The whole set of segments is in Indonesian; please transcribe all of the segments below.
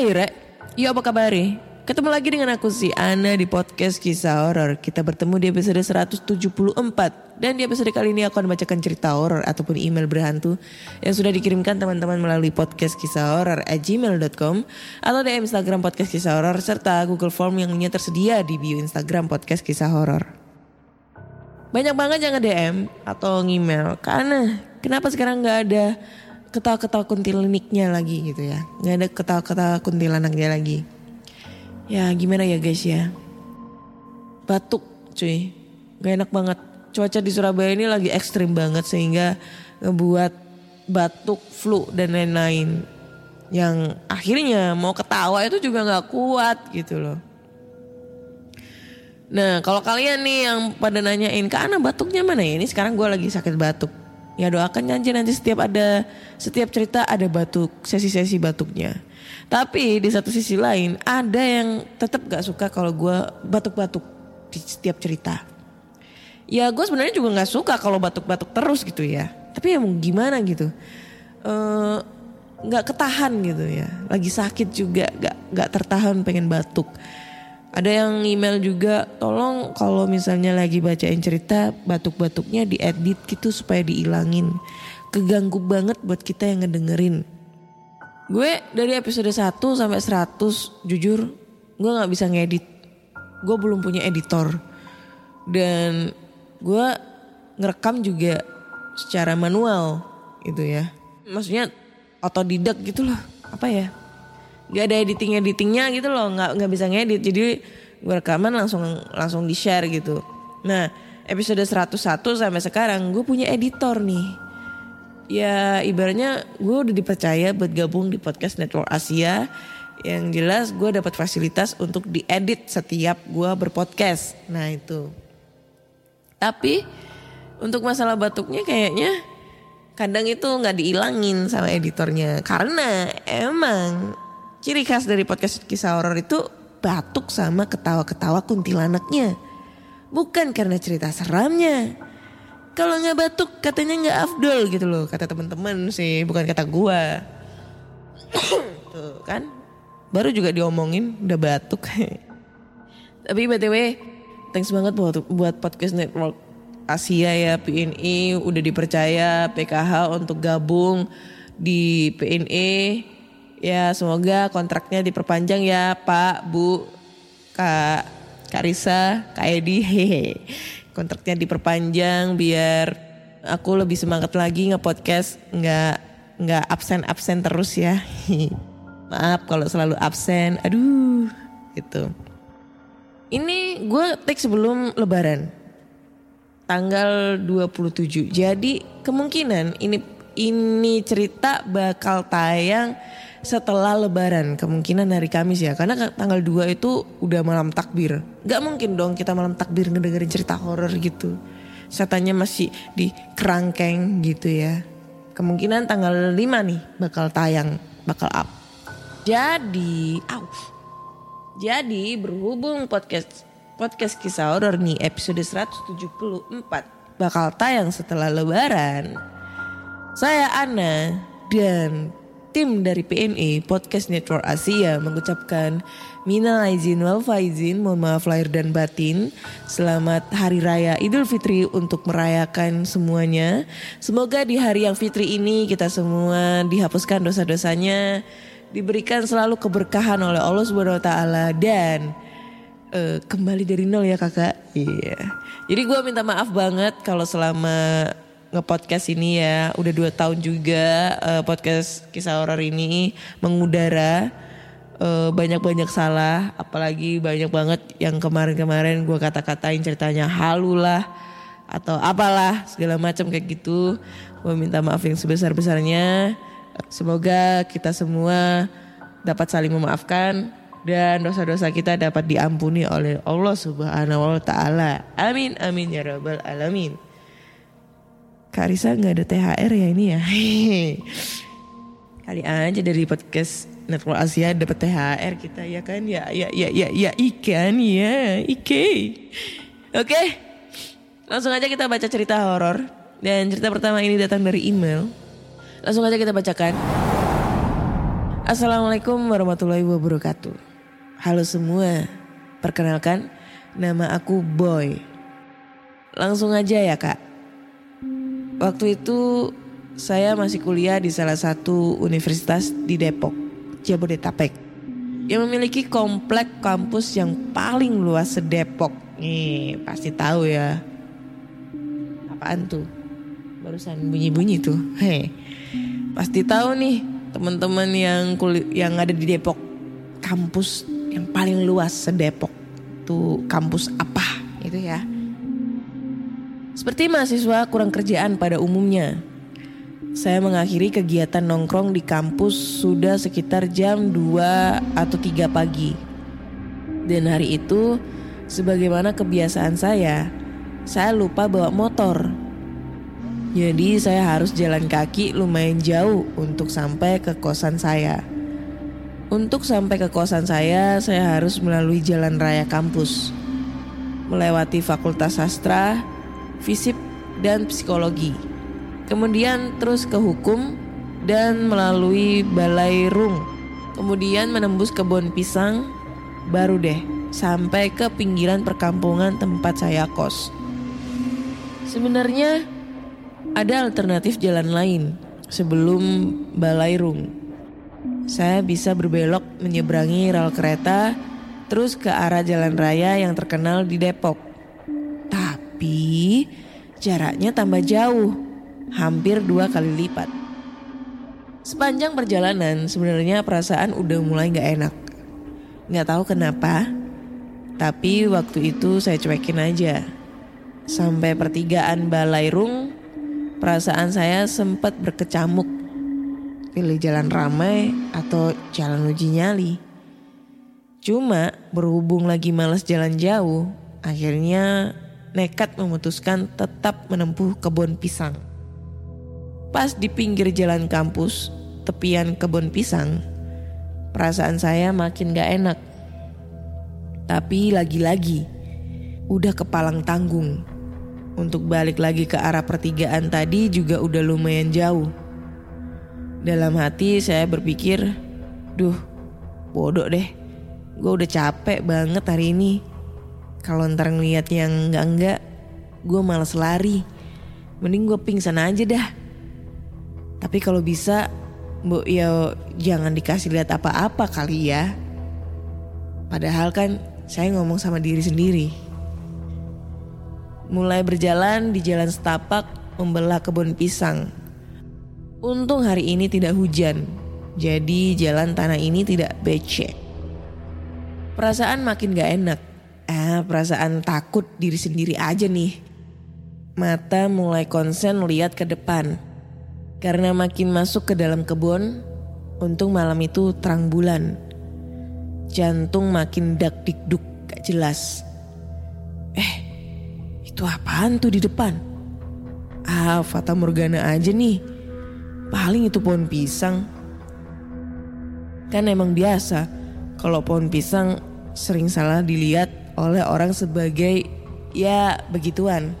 Hai Rek, yuk apa kabar Ketemu lagi dengan aku si Ana di podcast kisah horor. Kita bertemu di episode 174 dan di episode kali ini aku akan membacakan cerita horor ataupun email berhantu yang sudah dikirimkan teman-teman melalui podcast kisah horor at gmail.com atau DM Instagram podcast kisah horor serta Google Form yang lainnya tersedia di bio Instagram podcast kisah horor. Banyak banget yang nge-DM atau nge-email karena kenapa sekarang nggak ada ketawa-ketawa kuntilaniknya lagi gitu ya. Nggak ada ketawa-ketawa kuntilanaknya lagi. Ya gimana ya guys ya. Batuk cuy. Gak enak banget. Cuaca di Surabaya ini lagi ekstrim banget sehingga ngebuat batuk, flu dan lain-lain. Yang akhirnya mau ketawa itu juga gak kuat gitu loh. Nah kalau kalian nih yang pada nanyain ke Ana batuknya mana ya? Ini sekarang gue lagi sakit batuk. Ya doakan aja nanti setiap ada setiap cerita ada batuk, sesi-sesi batuknya. Tapi di satu sisi lain ada yang tetap gak suka kalau gue batuk-batuk di setiap cerita. Ya gue sebenarnya juga nggak suka kalau batuk-batuk terus gitu ya. Tapi ya mau gimana gitu. Eh, nggak ketahan gitu ya. Lagi sakit juga gak, gak tertahan pengen batuk. Ada yang email juga tolong kalau misalnya lagi bacain cerita batuk-batuknya diedit gitu supaya diilangin. Keganggu banget buat kita yang ngedengerin. Gue dari episode 1 sampai 100 jujur gue nggak bisa ngedit. Gue belum punya editor. Dan gue ngerekam juga secara manual gitu ya. Maksudnya otodidak gitu loh. Apa ya? Gak ada editing editingnya gitu loh. Nggak nggak bisa ngedit. Jadi gue rekaman langsung langsung di share gitu. Nah episode 101 sampai sekarang gue punya editor nih ya ibaratnya gue udah dipercaya buat gabung di podcast Network Asia yang jelas gue dapat fasilitas untuk diedit setiap gue berpodcast nah itu tapi untuk masalah batuknya kayaknya kadang itu nggak diilangin sama editornya karena emang ciri khas dari podcast kisah horor itu batuk sama ketawa-ketawa kuntilanaknya. Bukan karena cerita seramnya. Kalau nggak batuk katanya nggak afdol gitu loh kata teman-teman sih bukan kata gua. Tuh kan? Baru juga diomongin udah batuk. Tapi btw thanks banget buat buat podcast network Asia ya PNI udah dipercaya PKH untuk gabung di PNI ya semoga kontraknya diperpanjang ya Pak Bu Kak Kak Risa Kak Edi. Hehe kontraknya diperpanjang biar aku lebih semangat lagi nge-podcast nggak nggak absen absen terus ya. Maaf kalau selalu absen aduh gitu. Ini gue take sebelum lebaran tanggal 27 jadi kemungkinan ini ini cerita bakal tayang setelah lebaran kemungkinan hari Kamis ya karena tanggal 2 itu udah malam takbir nggak mungkin dong kita malam takbir ngedengerin cerita horor gitu setannya masih di kerangkeng gitu ya. Kemungkinan tanggal 5 nih bakal tayang, bakal up. Jadi, au. Jadi berhubung podcast podcast kisah horor nih episode 174 bakal tayang setelah lebaran. Saya Ana dan tim dari PNE Podcast Network Asia mengucapkan minal aizin wal faizin, mohon maaf lahir dan batin. Selamat Hari Raya Idul Fitri untuk merayakan semuanya. Semoga di hari yang fitri ini kita semua dihapuskan dosa-dosanya, diberikan selalu keberkahan oleh Allah Subhanahu wa taala dan eh, kembali dari nol ya kakak. Iya. Jadi gue minta maaf banget kalau selama ngepodcast ini ya udah dua tahun juga eh, podcast kisah horor ini mengudara Eh, banyak-banyak salah apalagi banyak banget yang kemarin-kemarin gue kata-katain ceritanya halu lah atau apalah segala macam kayak gitu gue minta maaf yang sebesar-besarnya semoga kita semua dapat saling memaafkan dan dosa-dosa kita dapat diampuni oleh Allah Subhanahu wa taala. Amin amin ya rabbal alamin. Karisa nggak ada THR ya ini ya. Kali aja dari podcast Network Asia dapat THR kita ya kan ya ya ya ya ya ikan ya ike. Oke. Langsung aja kita baca cerita horor dan cerita pertama ini datang dari email. Langsung aja kita bacakan. Assalamualaikum warahmatullahi wabarakatuh. Halo semua. Perkenalkan nama aku Boy. Langsung aja ya kak. Waktu itu saya masih kuliah di salah satu universitas di Depok, Jabodetabek. Yang memiliki komplek kampus yang paling luas se-Depok. Nih, pasti tahu ya. Apaan tuh? Barusan bunyi-bunyi tuh. Hei. Pasti tahu nih teman-teman yang yang ada di Depok. Kampus yang paling luas se-Depok. Tuh kampus apa itu ya. Seperti mahasiswa kurang kerjaan pada umumnya, saya mengakhiri kegiatan nongkrong di kampus sudah sekitar jam 2 atau 3 pagi. Dan hari itu, sebagaimana kebiasaan saya, saya lupa bawa motor. Jadi saya harus jalan kaki lumayan jauh untuk sampai ke kosan saya. Untuk sampai ke kosan saya, saya harus melalui jalan raya kampus. Melewati fakultas sastra, fisip, dan psikologi kemudian terus ke hukum dan melalui balai rung, kemudian menembus kebun pisang, baru deh sampai ke pinggiran perkampungan tempat saya kos. Sebenarnya ada alternatif jalan lain sebelum balai rung. Saya bisa berbelok menyeberangi rel kereta terus ke arah jalan raya yang terkenal di Depok. Tapi jaraknya tambah jauh hampir dua kali lipat. Sepanjang perjalanan sebenarnya perasaan udah mulai gak enak. Gak tahu kenapa, tapi waktu itu saya cuekin aja. Sampai pertigaan Balai Rung, perasaan saya sempat berkecamuk. Pilih jalan ramai atau jalan uji nyali. Cuma berhubung lagi males jalan jauh, akhirnya nekat memutuskan tetap menempuh kebun pisang. Pas di pinggir jalan kampus, tepian kebun pisang, perasaan saya makin gak enak. Tapi lagi-lagi, udah kepalang tanggung. Untuk balik lagi ke arah pertigaan tadi juga udah lumayan jauh. Dalam hati saya berpikir, duh bodoh deh. Gue udah capek banget hari ini. Kalau ntar ngeliat yang enggak-enggak, gue males lari. Mending gue pingsan aja dah. Tapi kalau bisa, Bu, ya jangan dikasih lihat apa-apa kali ya. Padahal kan saya ngomong sama diri sendiri. Mulai berjalan di jalan setapak membelah kebun pisang. Untung hari ini tidak hujan, jadi jalan tanah ini tidak becek. Perasaan makin gak enak. Ah, perasaan takut diri sendiri aja nih. Mata mulai konsen lihat ke depan. Karena makin masuk ke dalam kebun, untung malam itu terang bulan. Jantung makin dak dikduk gak jelas. Eh, itu apaan tuh di depan? Ah, Fata Morgana aja nih. Paling itu pohon pisang. Kan emang biasa kalau pohon pisang sering salah dilihat oleh orang sebagai ya begituan.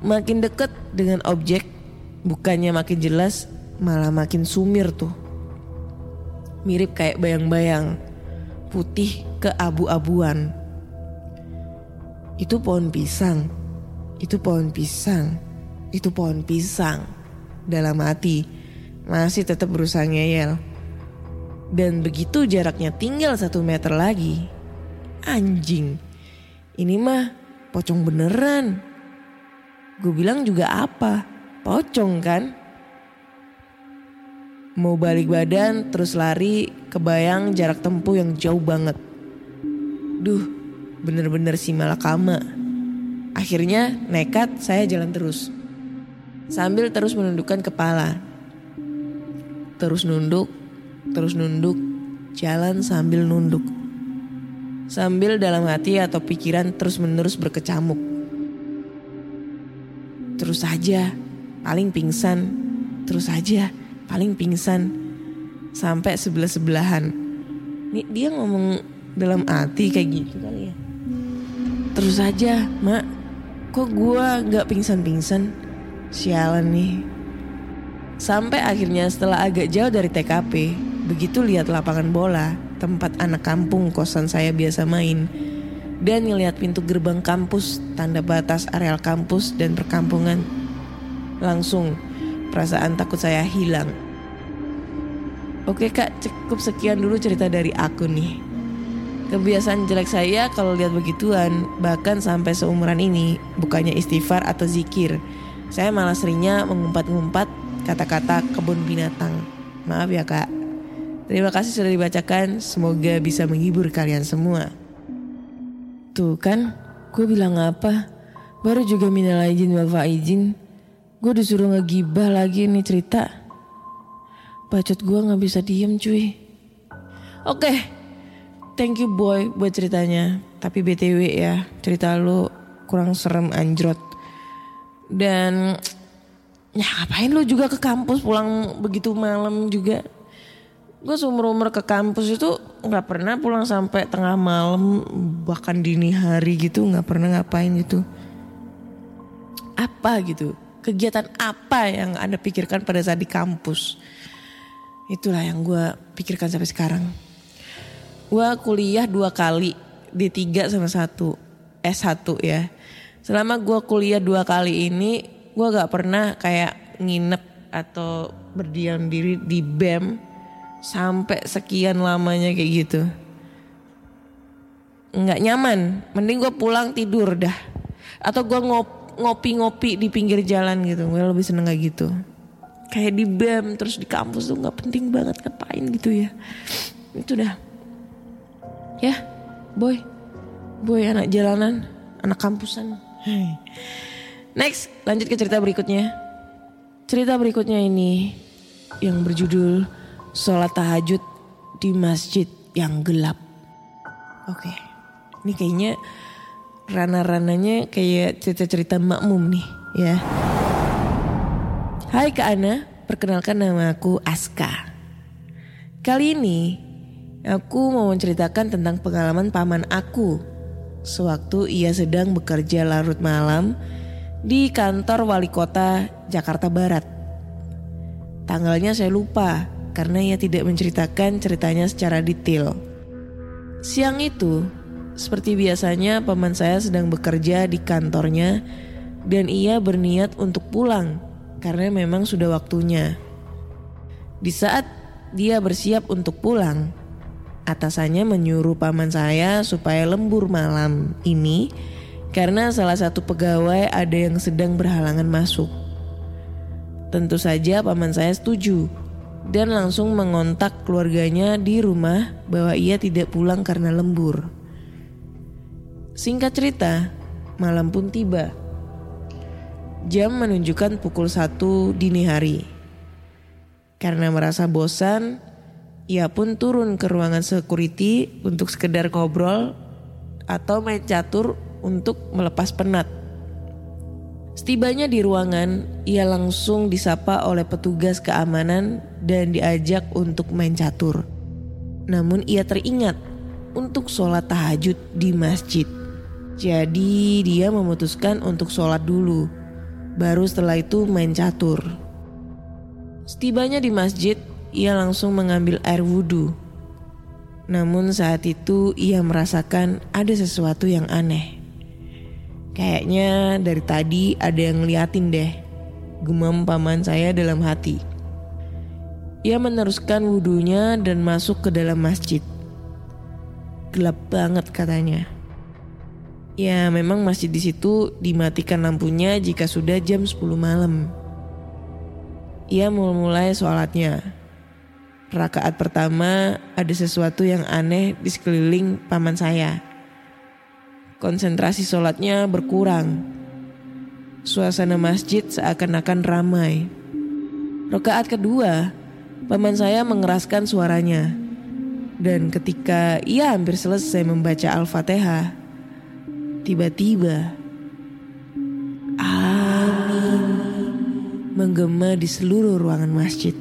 Makin deket dengan objek bukannya makin jelas malah makin sumir tuh. Mirip kayak bayang-bayang putih keabu-abuan. Itu pohon pisang. Itu pohon pisang. Itu pohon pisang. Dalam hati masih tetap berusaha ngeyel. Dan begitu jaraknya tinggal satu meter lagi. Anjing. Ini mah pocong beneran. Gue bilang juga apa? Pocong kan? Mau balik badan terus lari kebayang jarak tempuh yang jauh banget. Duh, bener-bener si malakama. Akhirnya nekat saya jalan terus. Sambil terus menundukkan kepala. Terus nunduk, terus nunduk, jalan sambil nunduk. Sambil dalam hati atau pikiran terus menerus berkecamuk. Terus saja, paling pingsan. Terus saja, paling pingsan. Sampai sebelah-sebelahan. Nih dia ngomong dalam hati kayak gitu kali ya. Terus saja, mak. Kok gua gak pingsan-pingsan? Sialan nih. Sampai akhirnya setelah agak jauh dari TKP, begitu lihat lapangan bola, tempat anak kampung kosan saya biasa main, dan ngelihat pintu gerbang kampus, tanda batas areal kampus dan perkampungan. Langsung perasaan takut saya hilang. Oke kak, cukup sekian dulu cerita dari aku nih. Kebiasaan jelek saya kalau lihat begituan, bahkan sampai seumuran ini, bukannya istighfar atau zikir. Saya malah seringnya mengumpat-ngumpat kata-kata kebun binatang. Maaf ya kak. Terima kasih sudah dibacakan, semoga bisa menghibur kalian semua. Tuh kan, gue bilang apa? Baru juga minal izin wal faizin. Gue disuruh ngegibah lagi nih cerita. Bacot gue gak bisa diem cuy. Oke, thank you boy buat ceritanya. Tapi BTW ya, cerita lu kurang serem anjrot. Dan ya ngapain lu juga ke kampus pulang begitu malam juga. Gue seumur umur ke kampus itu nggak pernah pulang sampai tengah malam bahkan dini hari gitu nggak pernah ngapain gitu. Apa gitu? Kegiatan apa yang anda pikirkan pada saat di kampus? Itulah yang gue pikirkan sampai sekarang. Gue kuliah dua kali di tiga sama satu S1 ya. Selama gue kuliah dua kali ini gue gak pernah kayak nginep atau berdiam diri di BEM sampai sekian lamanya kayak gitu. Nggak nyaman, mending gue pulang tidur dah. Atau gue ngop, ngopi-ngopi di pinggir jalan gitu, gue lebih seneng kayak gitu. Kayak di BEM terus di kampus tuh nggak penting banget ngapain gitu ya. Itu dah. Ya, boy. Boy anak jalanan, anak kampusan. Next, lanjut ke cerita berikutnya. Cerita berikutnya ini yang berjudul Sholat Tahajud di Masjid yang Gelap. Oke, ini kayaknya rana-rananya kayak cerita-cerita makmum nih ya. Hai Kak Ana, perkenalkan nama aku Aska. Kali ini aku mau menceritakan tentang pengalaman paman aku sewaktu ia sedang bekerja larut malam di kantor wali kota Jakarta Barat. Tanggalnya saya lupa karena ia tidak menceritakan ceritanya secara detail. Siang itu, seperti biasanya paman saya sedang bekerja di kantornya dan ia berniat untuk pulang karena memang sudah waktunya. Di saat dia bersiap untuk pulang, atasannya menyuruh paman saya supaya lembur malam ini karena salah satu pegawai ada yang sedang berhalangan masuk. Tentu saja paman saya setuju dan langsung mengontak keluarganya di rumah bahwa ia tidak pulang karena lembur. Singkat cerita, malam pun tiba. Jam menunjukkan pukul satu dini hari. Karena merasa bosan, ia pun turun ke ruangan security untuk sekedar ngobrol atau main catur untuk melepas penat. Setibanya di ruangan, ia langsung disapa oleh petugas keamanan dan diajak untuk main catur. Namun ia teringat untuk sholat tahajud di masjid. Jadi dia memutuskan untuk sholat dulu. Baru setelah itu main catur. Setibanya di masjid, ia langsung mengambil air wudhu. Namun saat itu ia merasakan ada sesuatu yang aneh. Kayaknya dari tadi ada yang ngeliatin deh. Gemam paman saya dalam hati. Ia meneruskan wudhunya dan masuk ke dalam masjid. Gelap banget katanya. Ya memang masjid di situ dimatikan lampunya jika sudah jam 10 malam. Ia mulai sholatnya. Rakaat pertama ada sesuatu yang aneh di sekeliling paman saya. Konsentrasi sholatnya berkurang. Suasana masjid seakan-akan ramai. Rakaat kedua, paman saya mengeraskan suaranya. Dan ketika ia hampir selesai membaca Al-Fatihah, tiba-tiba amin menggema di seluruh ruangan masjid.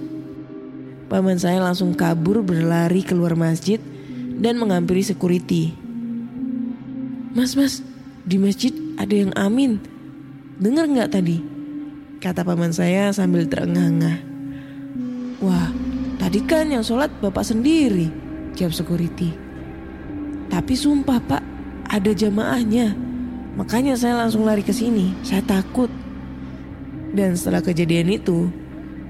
Paman saya langsung kabur berlari keluar masjid dan menghampiri security. Mas, mas, di masjid ada yang amin. Dengar nggak tadi? Kata paman saya sambil terengah-engah. Wah, tadi kan yang sholat bapak sendiri, jawab security. Tapi sumpah pak, ada jamaahnya. Makanya saya langsung lari ke sini. Saya takut. Dan setelah kejadian itu,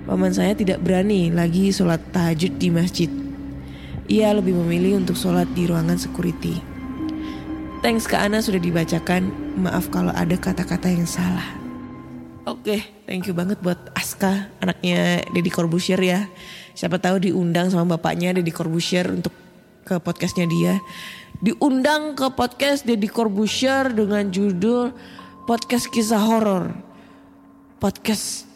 paman saya tidak berani lagi sholat tahajud di masjid. Ia lebih memilih untuk sholat di ruangan security. Thanks ke Ana sudah dibacakan. Maaf kalau ada kata-kata yang salah. Oke, thank you banget buat Aska, anaknya Deddy Corbuzier ya. Siapa tahu diundang sama bapaknya Deddy Corbuzier untuk ke podcastnya dia. Diundang ke podcast Deddy Corbuzier dengan judul podcast kisah horor. Podcast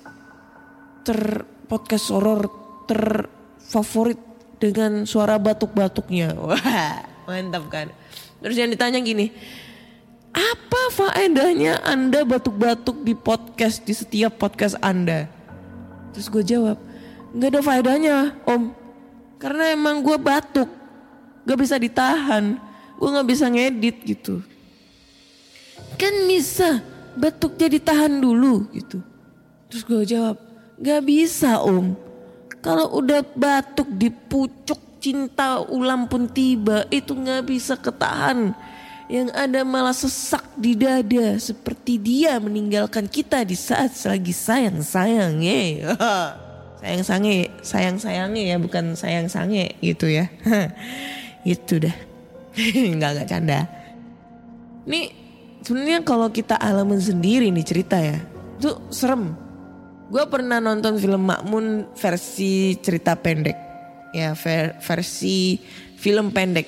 ter podcast horor terfavorit dengan suara batuk-batuknya. Wah, mantap kan. Terus yang ditanya gini, apa faedahnya Anda batuk-batuk di podcast di setiap podcast Anda? Terus gue jawab, nggak ada faedahnya Om. Karena emang gue batuk, gak bisa ditahan, gue nggak bisa ngedit gitu. Kan bisa batuknya ditahan dulu gitu. Terus gue jawab, gak bisa om. Kalau udah batuk di pucuk cinta ulam pun tiba itu gak bisa ketahan. Yang ada malah sesak di dada seperti dia meninggalkan kita di saat lagi sayang sayangnya. sayang sange, sayang sayangnya ya bukan sayang sange gitu ya. itu dah. Nggak nggak canda. Nih sebenarnya kalau kita alamin sendiri nih cerita ya, itu serem Gue pernah nonton film Makmun versi cerita pendek. Ya ver versi film pendek.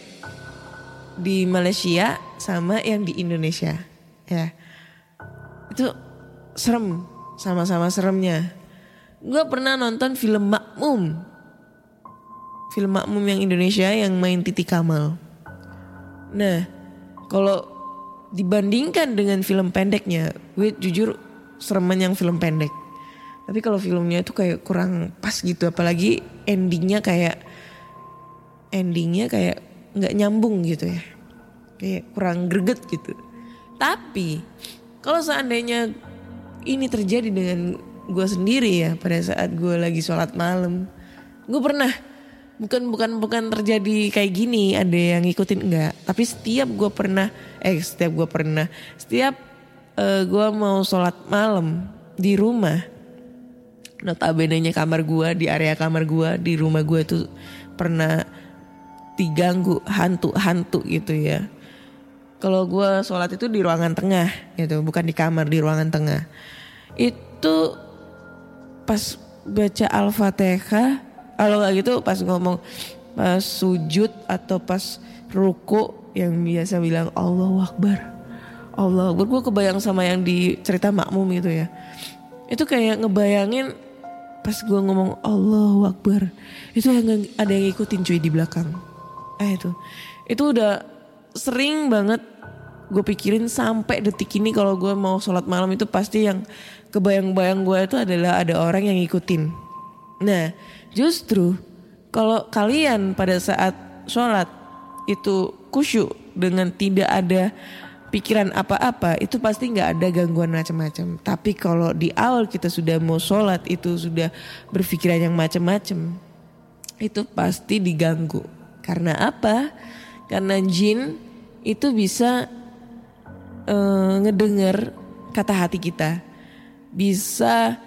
Di Malaysia sama yang di Indonesia. Ya. Itu serem. Sama-sama seremnya. Gue pernah nonton film Makmum. Film Makmum yang Indonesia yang main Titi Kamal. Nah, kalau dibandingkan dengan film pendeknya, gue jujur sereman yang film pendek. Tapi kalau filmnya itu kayak kurang pas gitu, apalagi endingnya kayak endingnya kayak nggak nyambung gitu ya, kayak kurang greget gitu. Tapi kalau seandainya ini terjadi dengan gue sendiri ya pada saat gue lagi sholat malam, gue pernah bukan bukan bukan terjadi kayak gini ada yang ngikutin enggak tapi setiap gue pernah eh setiap gue pernah setiap uh, gue mau sholat malam di rumah notabene kamar gue di area kamar gue di rumah gue tuh pernah diganggu hantu-hantu gitu ya kalau gue sholat itu di ruangan tengah gitu bukan di kamar di ruangan tengah itu pas baca al-fatihah kalau nggak gitu pas ngomong pas sujud atau pas ruku yang biasa bilang Allah Akbar. Allah Akbar. Gue kebayang sama yang di cerita makmum gitu ya. Itu kayak ngebayangin pas gue ngomong Allah Akbar. Itu ada yang ikutin cuy di belakang. Eh itu. Itu udah sering banget gue pikirin sampai detik ini kalau gue mau sholat malam itu pasti yang kebayang-bayang gue itu adalah ada orang yang ngikutin. Nah justru kalau kalian pada saat sholat itu kusyuk dengan tidak ada pikiran apa-apa itu pasti nggak ada gangguan macam-macam. Tapi kalau di awal kita sudah mau sholat itu sudah berpikiran yang macam-macam itu pasti diganggu. Karena apa? Karena jin itu bisa eh, ngedenger kata hati kita, bisa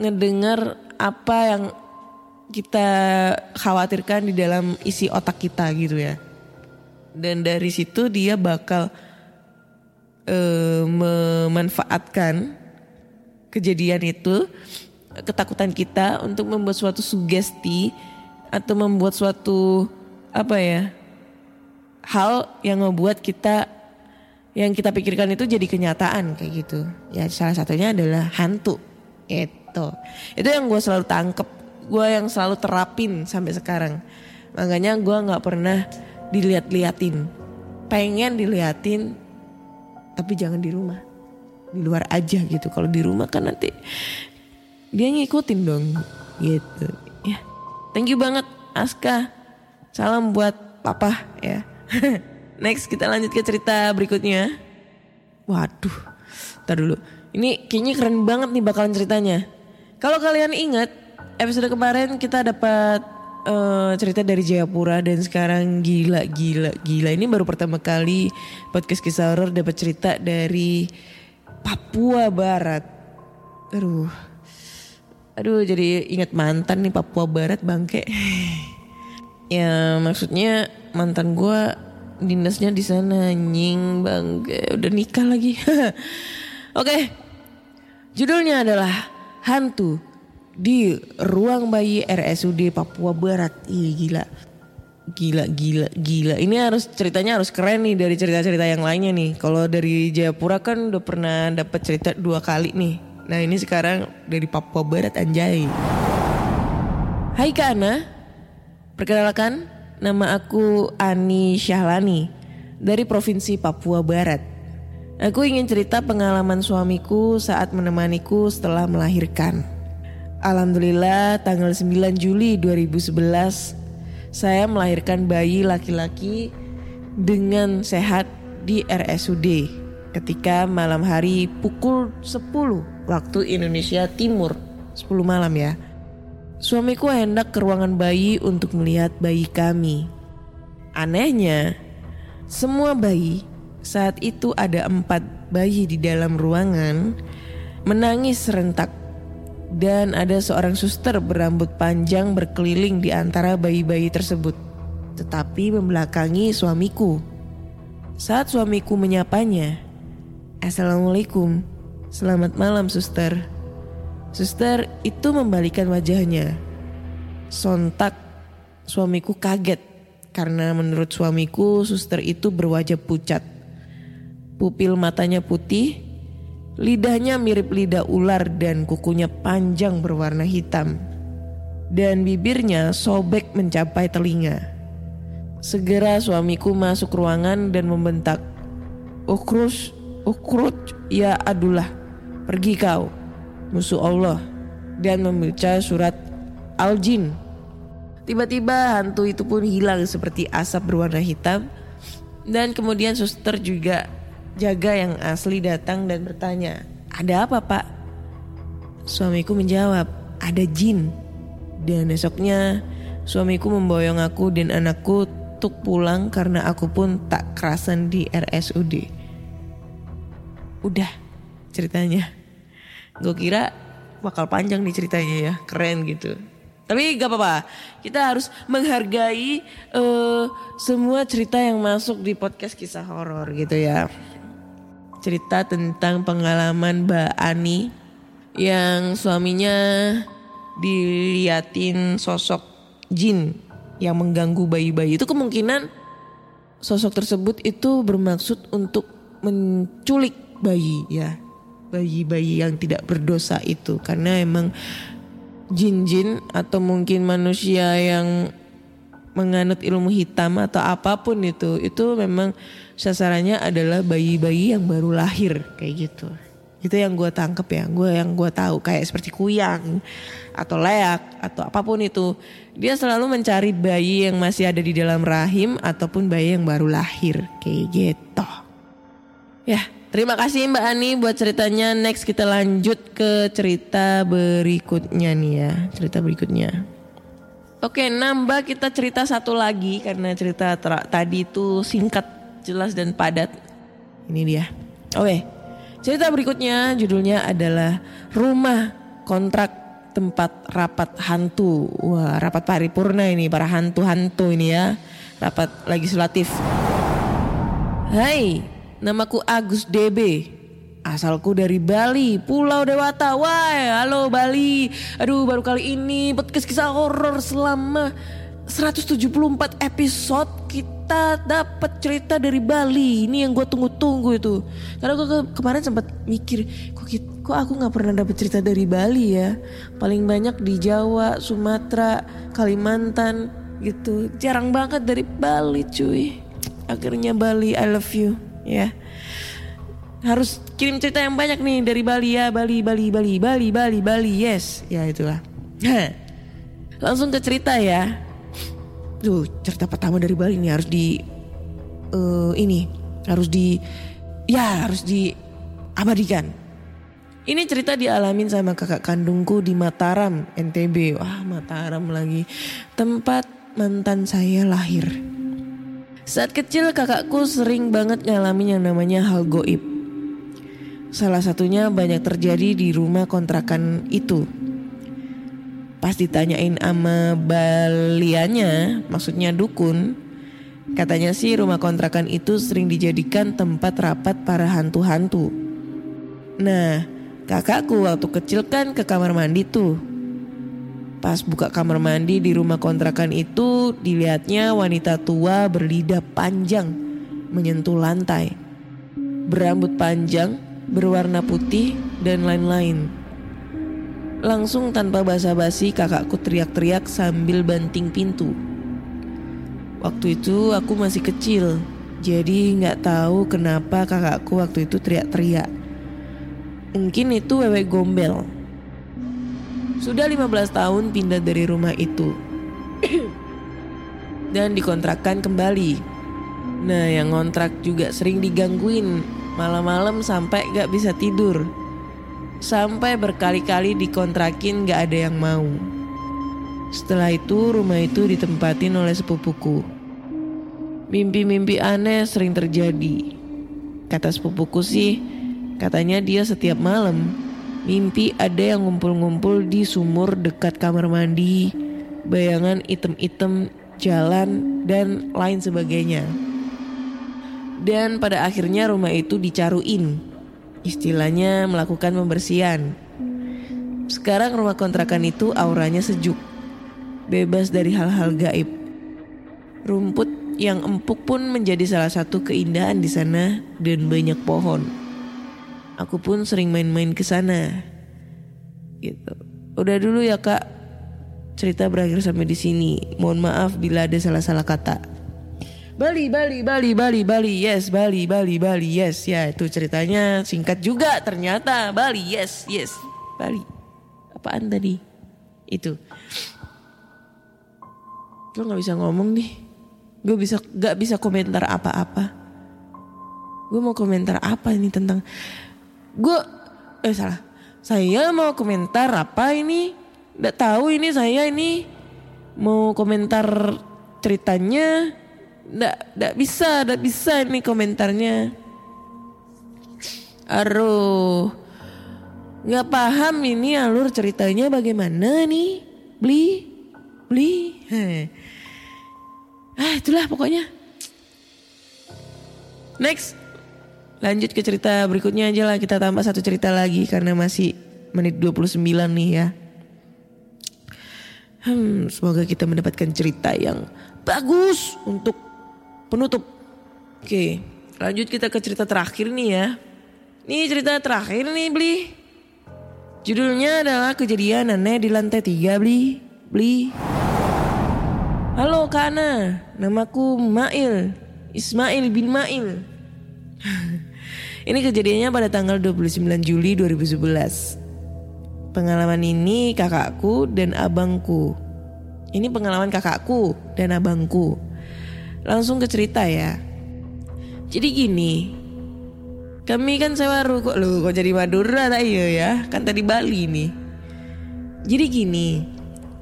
ngedengar apa yang kita khawatirkan di dalam isi otak kita gitu ya. Dan dari situ dia bakal eh, memanfaatkan kejadian itu ketakutan kita untuk membuat suatu sugesti atau membuat suatu apa ya hal yang membuat kita yang kita pikirkan itu jadi kenyataan kayak gitu. Ya salah satunya adalah hantu itu itu yang gue selalu tangkep gue yang selalu terapin sampai sekarang. Makanya gue nggak pernah dilihat-liatin. Pengen diliatin tapi jangan di rumah. Di luar aja gitu. Kalau di rumah kan nanti dia ngikutin dong gitu. Ya. Thank you banget Aska. Salam buat papa ya. Next kita lanjut ke cerita berikutnya. Waduh Ntar dulu. Ini kayaknya keren banget nih bakalan ceritanya. Kalau kalian ingat episode kemarin kita dapat eh, cerita dari Jayapura dan sekarang gila gila gila ini baru pertama kali podcast kisah horor dapat cerita dari Papua Barat. Aduh. Aduh jadi ingat mantan nih Papua Barat bangke. ya maksudnya mantan gua dinasnya di sana nying bangke udah nikah lagi. Oke. Judulnya adalah Hantu di ruang bayi RSUD Papua Barat. Ih gila. Gila, gila, gila. Ini harus ceritanya harus keren nih dari cerita-cerita yang lainnya nih. Kalau dari Jayapura kan udah pernah dapat cerita dua kali nih. Nah ini sekarang dari Papua Barat anjay. Hai Kak Ana, perkenalkan nama aku Ani Syahlani dari Provinsi Papua Barat. Aku ingin cerita pengalaman suamiku saat menemaniku setelah melahirkan. Alhamdulillah tanggal 9 Juli 2011 saya melahirkan bayi laki-laki dengan sehat di RSUD ketika malam hari pukul 10 waktu Indonesia Timur 10 malam ya. Suamiku hendak ke ruangan bayi untuk melihat bayi kami. Anehnya, semua bayi saat itu ada empat bayi di dalam ruangan menangis serentak dan ada seorang suster berambut panjang berkeliling di antara bayi-bayi tersebut, tetapi membelakangi suamiku. Saat suamiku menyapanya, "Assalamualaikum, selamat malam, suster." Suster itu membalikan wajahnya. Sontak, suamiku kaget karena menurut suamiku, suster itu berwajah pucat. Pupil matanya putih, Lidahnya mirip lidah ular dan kukunya panjang berwarna hitam. Dan bibirnya sobek mencapai telinga. Segera suamiku masuk ruangan dan membentak. Ukrus, ukrut, ya adulah, pergi kau, musuh Allah. Dan membaca surat Al-Jin. Tiba-tiba hantu itu pun hilang seperti asap berwarna hitam. Dan kemudian suster juga jaga yang asli datang dan bertanya, "Ada apa, Pak?" Suamiku menjawab, "Ada jin." Dan esoknya suamiku memboyong aku dan anakku untuk pulang karena aku pun tak kerasan di RSUD. Udah ceritanya. Gue kira bakal panjang nih ceritanya ya, keren gitu. Tapi gak apa-apa, kita harus menghargai eh, semua cerita yang masuk di podcast kisah horor gitu ya cerita tentang pengalaman Mbak Ani yang suaminya diliatin sosok jin yang mengganggu bayi-bayi. Itu kemungkinan sosok tersebut itu bermaksud untuk menculik bayi ya. Bayi-bayi yang tidak berdosa itu karena emang jin-jin atau mungkin manusia yang menganut ilmu hitam atau apa pun itu, itu memang sasarannya adalah bayi-bayi yang baru lahir kayak gitu. Itu yang gue tangkep ya, gue yang gue tahu kayak seperti kuyang atau leak atau apa pun itu. Dia selalu mencari bayi yang masih ada di dalam rahim ataupun bayi yang baru lahir kayak gitu. Ya, terima kasih Mbak Ani buat ceritanya. Next kita lanjut ke cerita berikutnya nih ya, cerita berikutnya. Oke, nambah kita cerita satu lagi karena cerita tadi itu singkat, jelas dan padat. Ini dia. Oke. Cerita berikutnya judulnya adalah Rumah Kontrak Tempat Rapat Hantu. Wah, rapat paripurna ini para hantu-hantu ini ya. Rapat legislatif. Hai, namaku Agus DB. Asalku dari Bali, Pulau Dewata. Wah, halo Bali. Aduh, baru kali ini podcast kisah horor selama 174 episode kita dapat cerita dari Bali. Ini yang gue tunggu-tunggu itu. Karena gue ke- kemarin sempat mikir, kok, kok aku nggak pernah dapat cerita dari Bali ya? Paling banyak di Jawa, Sumatera, Kalimantan gitu. Jarang banget dari Bali, cuy. Akhirnya Bali, I love you, ya harus kirim cerita yang banyak nih dari Bali ya Bali Bali Bali Bali Bali Bali yes. Ya itulah. Langsung ke cerita ya. Tuh cerita pertama dari Bali nih harus di eh, ini harus di ya harus diabadikan. Ini cerita dialamin sama kakak kandungku di Mataram NTB wah Mataram lagi. Tempat mantan saya lahir. Saat kecil kakakku sering banget ngalamin yang namanya hal goib Salah satunya banyak terjadi di rumah kontrakan itu. Pas ditanyain sama balianya, maksudnya dukun, katanya sih rumah kontrakan itu sering dijadikan tempat rapat para hantu-hantu. Nah, kakakku waktu kecil kan ke kamar mandi tuh. Pas buka kamar mandi di rumah kontrakan itu, dilihatnya wanita tua berlidah panjang menyentuh lantai. Berambut panjang, berwarna putih, dan lain-lain. Langsung tanpa basa-basi kakakku teriak-teriak sambil banting pintu. Waktu itu aku masih kecil, jadi nggak tahu kenapa kakakku waktu itu teriak-teriak. Mungkin itu wewe gombel. Sudah 15 tahun pindah dari rumah itu. Dan dikontrakan kembali. Nah yang ngontrak juga sering digangguin malam-malam sampai gak bisa tidur. Sampai berkali-kali dikontrakin gak ada yang mau. Setelah itu rumah itu ditempatin oleh sepupuku. Mimpi-mimpi aneh sering terjadi. Kata sepupuku sih, katanya dia setiap malam mimpi ada yang ngumpul-ngumpul di sumur dekat kamar mandi, bayangan item-item jalan dan lain sebagainya. Dan pada akhirnya rumah itu dicaruin. Istilahnya melakukan pembersihan. Sekarang rumah kontrakan itu auranya sejuk. Bebas dari hal-hal gaib. Rumput yang empuk pun menjadi salah satu keindahan di sana dan banyak pohon. Aku pun sering main-main ke sana. Gitu. Udah dulu ya Kak. Cerita berakhir sampai di sini. Mohon maaf bila ada salah-salah kata. Bali, Bali, Bali, Bali, Bali, yes, Bali, Bali, Bali, yes. Ya itu ceritanya singkat juga ternyata. Bali, yes, yes. Bali. Apaan tadi? Itu. Gue gak bisa ngomong nih. Gue bisa gak bisa komentar apa-apa. Gue mau komentar apa ini tentang... Gue... Eh salah. Saya mau komentar apa ini? Gak tahu ini saya ini mau komentar ceritanya Nggak, nggak bisa, nggak bisa ini komentarnya. Aduh, nggak paham ini alur ceritanya bagaimana nih? Beli, beli. Ah itulah pokoknya. Next, lanjut ke cerita berikutnya aja lah. Kita tambah satu cerita lagi karena masih menit 29 nih ya. Hmm, semoga kita mendapatkan cerita yang bagus untuk penutup. Oke, lanjut kita ke cerita terakhir nih ya. Ini cerita terakhir nih Bli. Judulnya adalah kejadian aneh di lantai tiga Bli. Bli. Halo Kak Ana, namaku Mail, Ismail bin Mail. ini kejadiannya pada tanggal 29 Juli 2011. Pengalaman ini kakakku dan abangku. Ini pengalaman kakakku dan abangku. Langsung ke cerita ya. Jadi gini, kami kan sewa ruko Loh kok jadi Madura tak iya ya? Kan tadi Bali nih. Jadi gini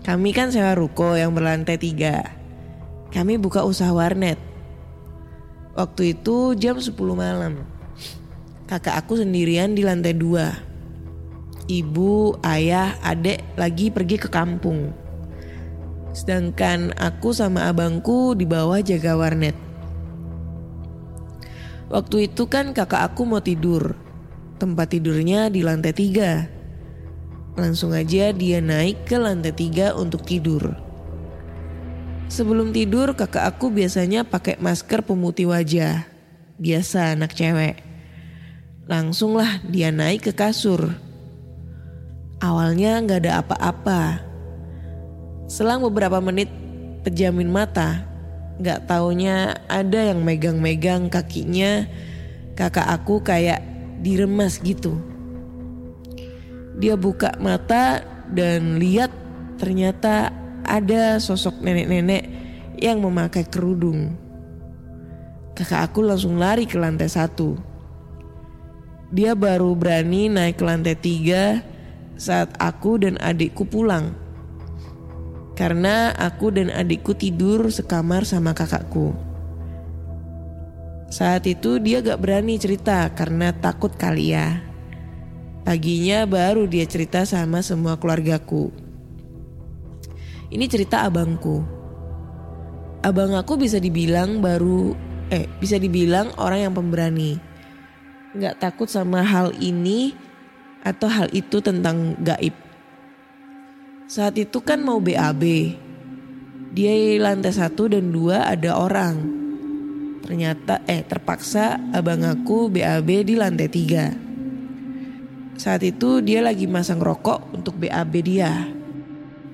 Kami kan sewa ruko yang berlantai tiga. Kami buka usaha warnet. Waktu itu jam 10 malam. Kakak aku sendirian di lantai dua. Ibu, ayah, adek lagi pergi ke kampung Sedangkan aku sama abangku di bawah jaga warnet Waktu itu kan kakak aku mau tidur. Tempat tidurnya di lantai tiga. Langsung aja dia naik ke lantai tiga untuk tidur. Sebelum tidur kakak aku biasanya pakai masker pemutih wajah. Biasa anak cewek. Langsunglah dia naik ke kasur. Awalnya nggak ada apa-apa. Selang beberapa menit pejamin mata, nggak taunya ada yang megang-megang kakinya kakak aku kayak diremas gitu. Dia buka mata dan lihat ternyata ada sosok nenek-nenek yang memakai kerudung. Kakak aku langsung lari ke lantai satu. Dia baru berani naik ke lantai tiga saat aku dan adikku pulang. Karena aku dan adikku tidur sekamar sama kakakku. Saat itu dia gak berani cerita karena takut kali ya. Paginya baru dia cerita sama semua keluargaku. Ini cerita abangku. Abang aku bisa dibilang baru, eh bisa dibilang orang yang pemberani. Gak takut sama hal ini atau hal itu tentang gaib. Saat itu kan mau BAB. Dia di lantai satu dan dua ada orang. Ternyata eh terpaksa abang aku BAB di lantai tiga. Saat itu dia lagi masang rokok untuk BAB dia.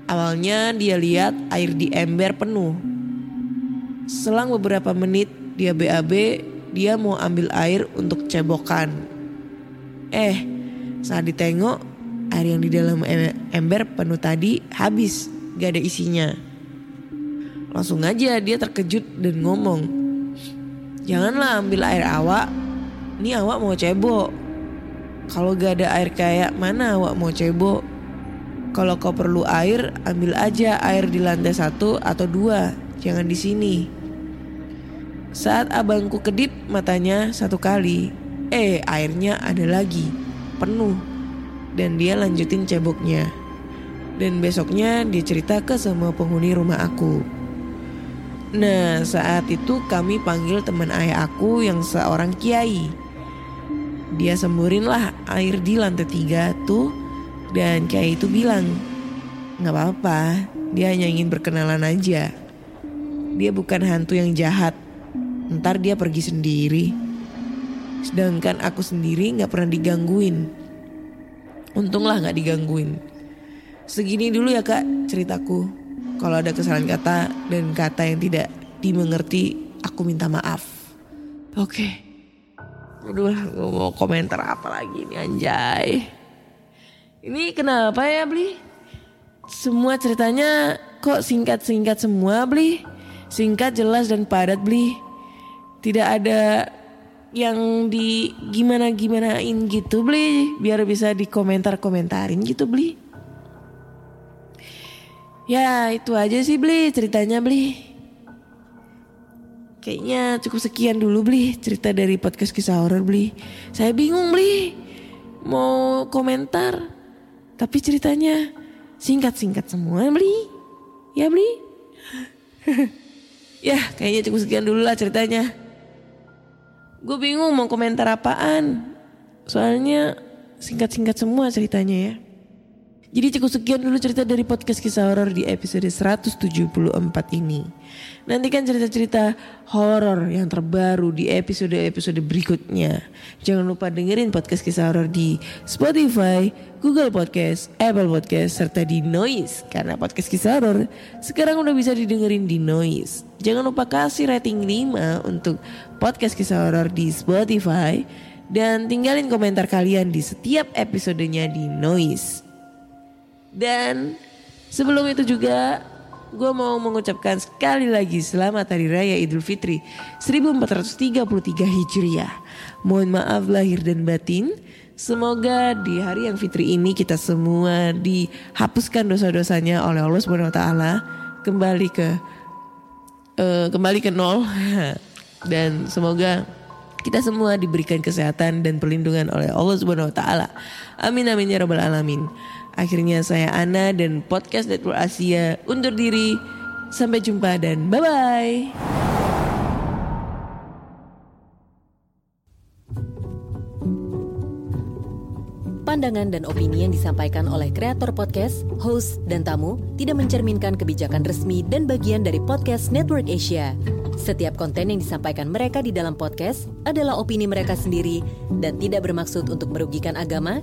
Awalnya dia lihat air di ember penuh. Selang beberapa menit dia BAB, dia mau ambil air untuk cebokan. Eh, saat ditengok air yang di dalam ember penuh tadi habis, gak ada isinya. Langsung aja dia terkejut dan ngomong, janganlah ambil air awak, ini awak mau cebok. Kalau gak ada air kayak mana awak mau cebok? Kalau kau perlu air, ambil aja air di lantai satu atau dua, jangan di sini. Saat abangku kedip matanya satu kali, eh airnya ada lagi, penuh dan dia lanjutin ceboknya. Dan besoknya dia cerita ke semua penghuni rumah aku. Nah saat itu kami panggil teman ayah aku yang seorang kiai. Dia semburin lah air di lantai tiga tuh dan kiai itu bilang nggak apa-apa dia hanya ingin berkenalan aja. Dia bukan hantu yang jahat. Ntar dia pergi sendiri. Sedangkan aku sendiri nggak pernah digangguin. Untunglah nggak digangguin. Segini dulu ya kak ceritaku. Kalau ada kesalahan kata dan kata yang tidak dimengerti, aku minta maaf. Oke. Aduh, gue mau komentar apa lagi nih anjay. Ini kenapa ya Bli? Semua ceritanya kok singkat-singkat semua Bli? Singkat, jelas dan padat Bli. Tidak ada yang di gimana gimanain gitu beli biar bisa dikomentar komentarin gitu beli ya itu aja sih beli ceritanya beli kayaknya cukup sekian dulu beli cerita dari podcast kisah horor beli saya bingung beli mau komentar tapi ceritanya singkat-singkat semua beli ya beli ya kayaknya cukup sekian dulu lah ceritanya Gue bingung mau komentar apaan. Soalnya singkat-singkat semua ceritanya ya. Jadi cukup sekian dulu cerita dari podcast kisah horor di episode 174 ini. Nantikan cerita-cerita horor yang terbaru di episode-episode berikutnya. Jangan lupa dengerin podcast kisah horor di Spotify, Google Podcast, Apple Podcast, serta di Noise. Karena podcast kisah horor sekarang udah bisa didengerin di Noise. Jangan lupa kasih rating 5 untuk podcast kisah horor di Spotify. Dan tinggalin komentar kalian di setiap episodenya di Noise. Dan sebelum itu juga gue mau mengucapkan sekali lagi selamat Hari Raya Idul Fitri 1433 Hijriah. Mohon maaf lahir dan batin. Semoga di hari yang fitri ini kita semua dihapuskan dosa-dosanya oleh Allah Subhanahu wa taala kembali ke eh, kembali ke nol dan semoga kita semua diberikan kesehatan dan perlindungan oleh Allah Subhanahu wa taala. Amin amin ya rabbal alamin. Akhirnya saya Ana dan podcast Network Asia undur diri. Sampai jumpa dan bye-bye. Pandangan dan opini yang disampaikan oleh kreator podcast, host, dan tamu tidak mencerminkan kebijakan resmi dan bagian dari podcast Network Asia. Setiap konten yang disampaikan mereka di dalam podcast adalah opini mereka sendiri dan tidak bermaksud untuk merugikan agama,